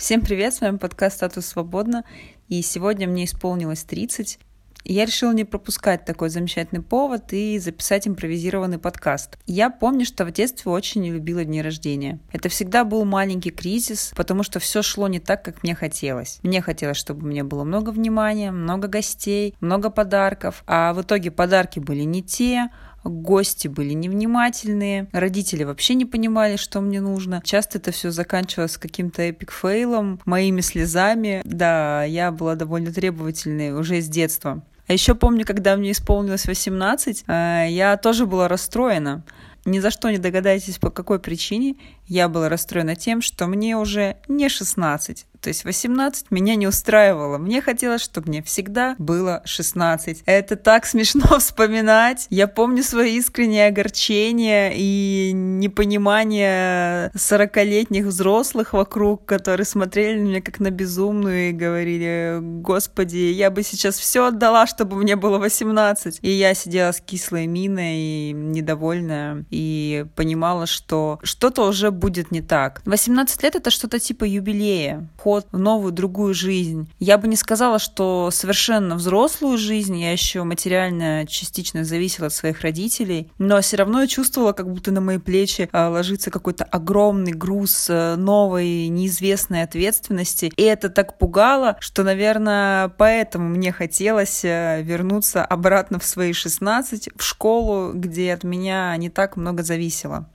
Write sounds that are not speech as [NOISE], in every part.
Всем привет, с вами подкаст «Статус свободно», и сегодня мне исполнилось 30. Я решила не пропускать такой замечательный повод и записать импровизированный подкаст. Я помню, что в детстве очень не любила дни рождения. Это всегда был маленький кризис, потому что все шло не так, как мне хотелось. Мне хотелось, чтобы меня было много внимания, много гостей, много подарков, а в итоге подарки были не те, гости были невнимательные, родители вообще не понимали, что мне нужно. Часто это все заканчивалось каким-то эпик фейлом, моими слезами. Да, я была довольно требовательной уже с детства. А еще помню, когда мне исполнилось 18, э, я тоже была расстроена. Ни за что не догадаетесь, по какой причине я была расстроена тем, что мне уже не 16, то есть 18 меня не устраивало. Мне хотелось, чтобы мне всегда было 16. Это так смешно [LAUGHS] вспоминать. Я помню свои искренние огорчения и непонимание 40-летних взрослых вокруг, которые смотрели на меня как на безумную и говорили, господи, я бы сейчас все отдала, чтобы мне было 18. И я сидела с кислой миной и недовольная и понимала, что что-то уже будет не так. 18 лет это что-то типа юбилея вход в новую, другую жизнь. Я бы не сказала, что совершенно взрослую жизнь, я еще материально частично зависела от своих родителей, но все равно я чувствовала, как будто на мои плечи а, ложится какой-то огромный груз э, новой, неизвестной ответственности. И это так пугало, что, наверное, поэтому мне хотелось э, вернуться обратно в свои 16, в школу, где от меня не так много зависело.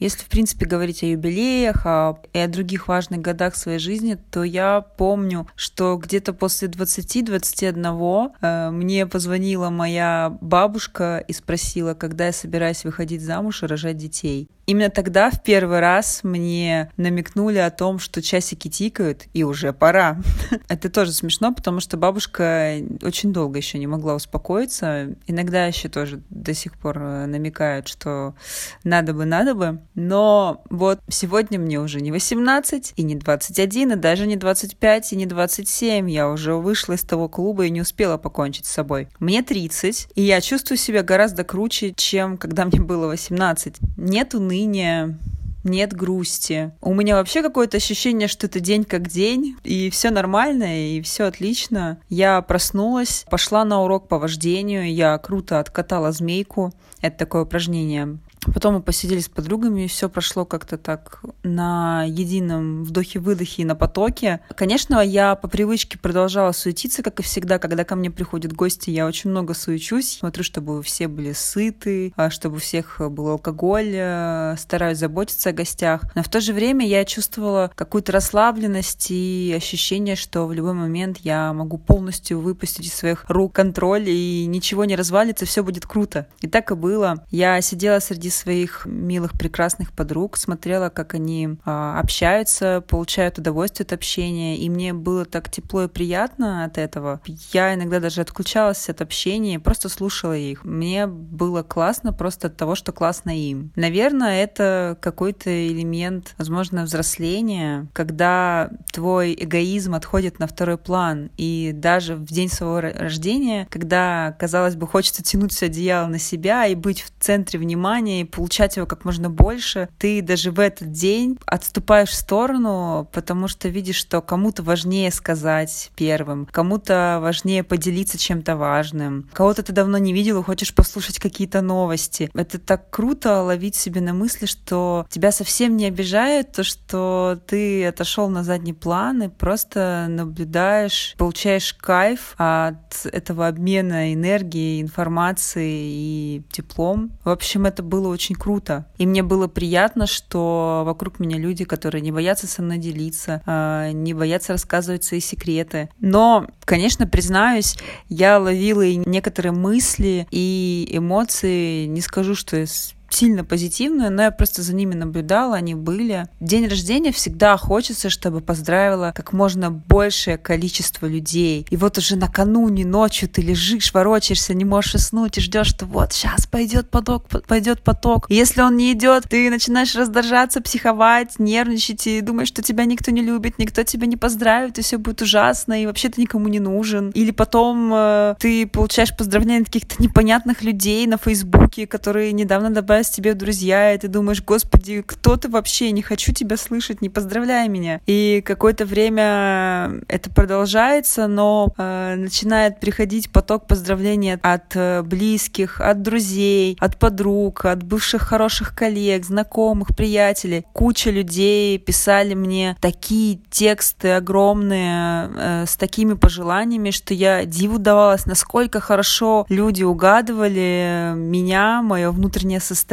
Если, в принципе, говорить о юбилеях о, и о других важных годах своей жизни, то я помню, что где-то после 20-21 э, мне позвонила моя бабушка и спросила, когда я собираюсь выходить замуж и рожать детей. Именно тогда в первый раз мне намекнули о том, что часики тикают и уже пора. [LAUGHS] Это тоже смешно, потому что бабушка очень долго еще не могла успокоиться. Иногда еще тоже до сих пор э, намекают, что надо бы, надо бы. Но вот сегодня мне уже не 18, и не 21, и даже не 25, и не 27. Я уже вышла из того клуба и не успела покончить с собой. Мне 30, и я чувствую себя гораздо круче, чем когда мне было 18. Нет уныния уныния, нет грусти. У меня вообще какое-то ощущение, что это день как день, и все нормально, и все отлично. Я проснулась, пошла на урок по вождению, я круто откатала змейку. Это такое упражнение Потом мы посидели с подругами, все прошло как-то так на едином вдохе-выдохе и на потоке. Конечно, я по привычке продолжала суетиться, как и всегда, когда ко мне приходят гости, я очень много суечусь, смотрю, чтобы все были сыты, а чтобы у всех был алкоголь, э, стараюсь заботиться о гостях. Но в то же время я чувствовала какую-то расслабленность и ощущение, что в любой момент я могу полностью выпустить из своих рук контроль, и ничего не развалится, все будет круто. И так и было. Я сидела среди своих милых, прекрасных подруг, смотрела, как они а, общаются, получают удовольствие от общения, и мне было так тепло и приятно от этого. Я иногда даже отключалась от общения просто слушала их. Мне было классно просто от того, что классно им. Наверное, это какой-то элемент, возможно, взросления, когда твой эгоизм отходит на второй план, и даже в день своего рождения, когда, казалось бы, хочется тянуть все одеяло на себя и быть в центре внимания, и получать его как можно больше, ты даже в этот день отступаешь в сторону, потому что видишь, что кому-то важнее сказать первым, кому-то важнее поделиться чем-то важным, кого-то ты давно не видел и хочешь послушать какие-то новости. Это так круто ловить себе на мысли, что тебя совсем не обижает то, что ты отошел на задний план и просто наблюдаешь, получаешь кайф от этого обмена энергией, информацией и теплом. В общем, это было очень круто. И мне было приятно, что вокруг меня люди, которые не боятся со мной делиться, а, не боятся рассказывать свои секреты. Но, конечно, признаюсь, я ловила и некоторые мысли и эмоции. Не скажу, что я сильно позитивную, но я просто за ними наблюдала, они были. День рождения всегда хочется, чтобы поздравила как можно большее количество людей. И вот уже накануне ночью ты лежишь, ворочаешься, не можешь уснуть и ждешь, что вот сейчас пойдет поток, пойдет поток. И если он не идет, ты начинаешь раздражаться, психовать, нервничать и думаешь, что тебя никто не любит, никто тебя не поздравит, и все будет ужасно, и вообще ты никому не нужен. Или потом э, ты получаешь поздравления от каких-то непонятных людей на Фейсбуке, которые недавно добавили добавилась тебе в друзья, и ты думаешь, господи, кто ты вообще, не хочу тебя слышать, не поздравляй меня. И какое-то время это продолжается, но э, начинает приходить поток поздравлений от э, близких, от друзей, от подруг, от бывших хороших коллег, знакомых, приятелей. Куча людей писали мне такие тексты огромные э, с такими пожеланиями, что я диву давалась, насколько хорошо люди угадывали меня, мое внутреннее состояние,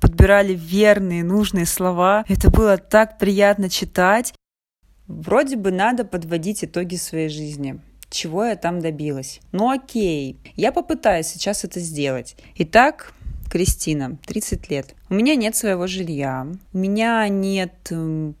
подбирали верные, нужные слова. Это было так приятно читать. Вроде бы надо подводить итоги своей жизни чего я там добилась. Ну окей, я попытаюсь сейчас это сделать. Итак, Кристина, 30 лет. У меня нет своего жилья, у меня нет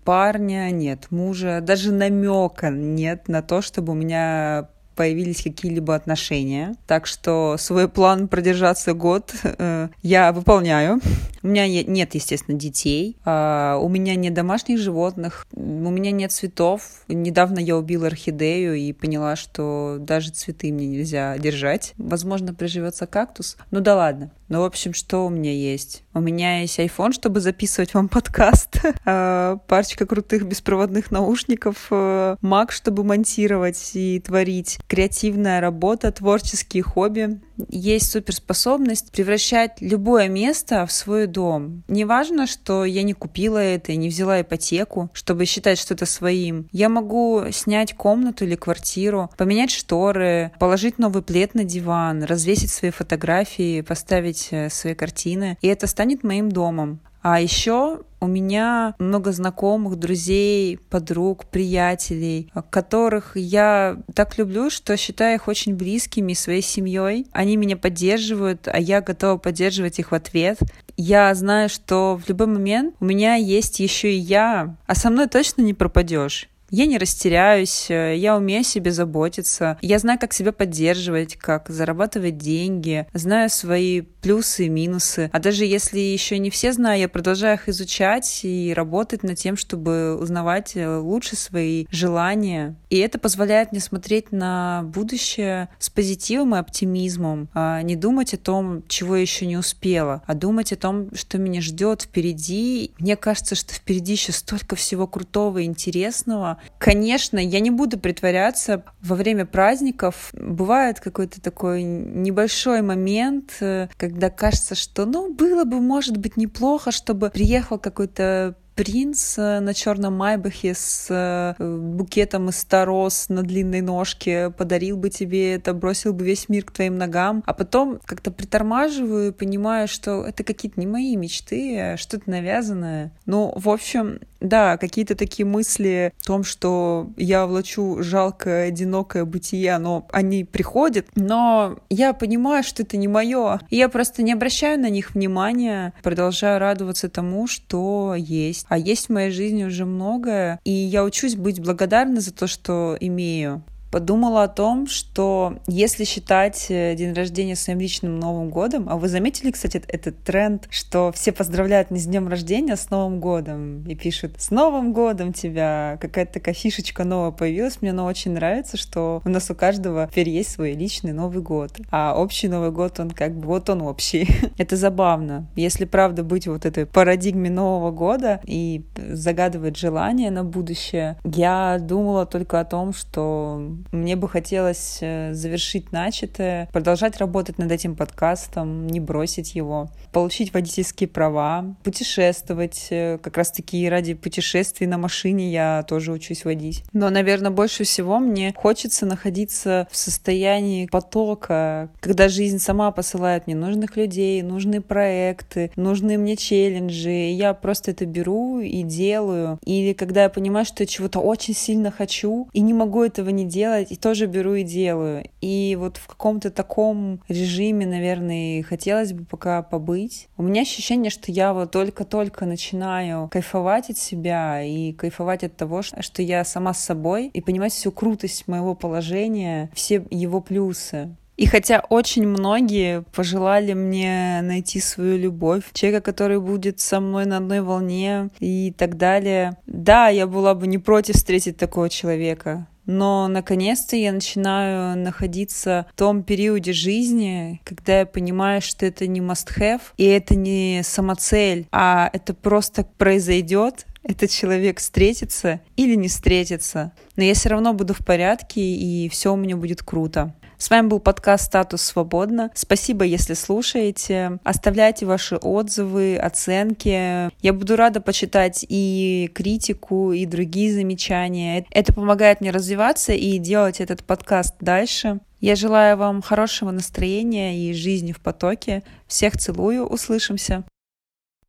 парня, нет мужа, даже намека нет на то, чтобы у меня появились какие-либо отношения. Так что свой план продержаться год э, я выполняю. У меня нет, естественно, детей, э, у меня нет домашних животных, у меня нет цветов. Недавно я убила орхидею и поняла, что даже цветы мне нельзя держать. Возможно, приживется кактус. Ну да ладно. Ну, в общем, что у меня есть? У меня есть iPhone, чтобы записывать вам подкаст, [LAUGHS] а, парочка крутых беспроводных наушников, э, Mac, чтобы монтировать и творить, креативная работа, творческие хобби. Есть суперспособность превращать любое место в свой дом. Неважно, что я не купила это и не взяла ипотеку, чтобы считать что-то своим. Я могу снять комнату или квартиру, поменять шторы, положить новый плед на диван, развесить свои фотографии, поставить э, свои картины, и это станет моим домом. А еще у меня много знакомых, друзей, подруг, приятелей, которых я так люблю, что считаю их очень близкими своей семьей. Они меня поддерживают, а я готова поддерживать их в ответ. Я знаю, что в любой момент у меня есть еще и я, а со мной точно не пропадешь. Я не растеряюсь, э, я умею себе заботиться, я знаю, как себя поддерживать, как зарабатывать деньги, знаю свои плюсы и минусы. А даже если еще не все знаю, я продолжаю их изучать и работать над тем, чтобы узнавать э, лучше свои желания. И это позволяет мне смотреть на будущее с позитивом и оптимизмом, а не думать о том, чего я еще не успела, а думать о том, что меня ждет впереди. Мне кажется, что впереди еще столько всего крутого и интересного, Конечно, я не буду притворяться. Во время праздников бывает какой-то такой небольшой момент, э, когда кажется, что, ну, было бы, может быть, неплохо, чтобы приехал какой-то принц э, на черном майбахе с э, букетом из ста роз на длинной ножке подарил бы тебе это, бросил бы весь мир к твоим ногам, а потом как-то притормаживаю и понимаю, что это какие-то не мои мечты, а что-то навязанное. Ну, в общем, да, какие-то такие мысли о том, что я влачу жалкое, одинокое бытие, но они приходят, но я понимаю, что это не мое. И я просто не обращаю на них внимания, продолжаю радоваться тому, что есть. А есть в моей жизни уже многое, и я учусь быть благодарна за то, что имею подумала о том, что если считать э, день рождения своим личным Новым годом, а вы заметили, кстати, этот тренд, что все поздравляют не с днем рождения, а с Новым годом и пишут «С Новым годом тебя!» Какая-то такая фишечка новая появилась. Мне она очень нравится, что у нас у каждого теперь есть свой личный Новый год. А общий Новый год, он как бы вот он общий. [LAUGHS] Это забавно. Если правда быть вот этой парадигме Нового года и загадывать желания на будущее, я думала только о том, что мне бы хотелось э, завершить начатое, продолжать работать над этим подкастом, не бросить его, получить водительские права, путешествовать. Э, как раз-таки ради путешествий на машине я тоже учусь водить. Но, наверное, больше всего мне хочется находиться в состоянии потока, когда жизнь сама посылает мне нужных людей, нужные проекты, нужные мне челленджи. Я просто это беру и делаю. Или когда я понимаю, что я чего-то очень сильно хочу и не могу этого не делать, делать, и тоже беру и делаю. И вот в каком-то таком режиме, наверное, хотелось бы пока побыть. У меня ощущение, что я вот только-только начинаю кайфовать от себя и кайфовать от того, что я сама с собой, и понимать всю крутость моего положения, все его плюсы. И хотя очень многие пожелали мне найти свою любовь, человека, который будет со мной на одной волне и так далее, да, я была бы не против встретить такого человека. Но наконец-то я начинаю находиться в том периоде жизни, когда я понимаю, что это не must-have, и это не самоцель, а это просто произойдет, этот человек встретится или не встретится. Но я все равно буду в порядке, и все у меня будет круто. С вами был подкаст «Статус свободно». Спасибо, если слушаете. Оставляйте ваши отзывы, оценки. Я буду рада почитать и критику, и другие замечания. Это помогает мне развиваться и делать этот подкаст дальше. Я желаю вам хорошего настроения и жизни в потоке. Всех целую, услышимся.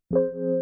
thank you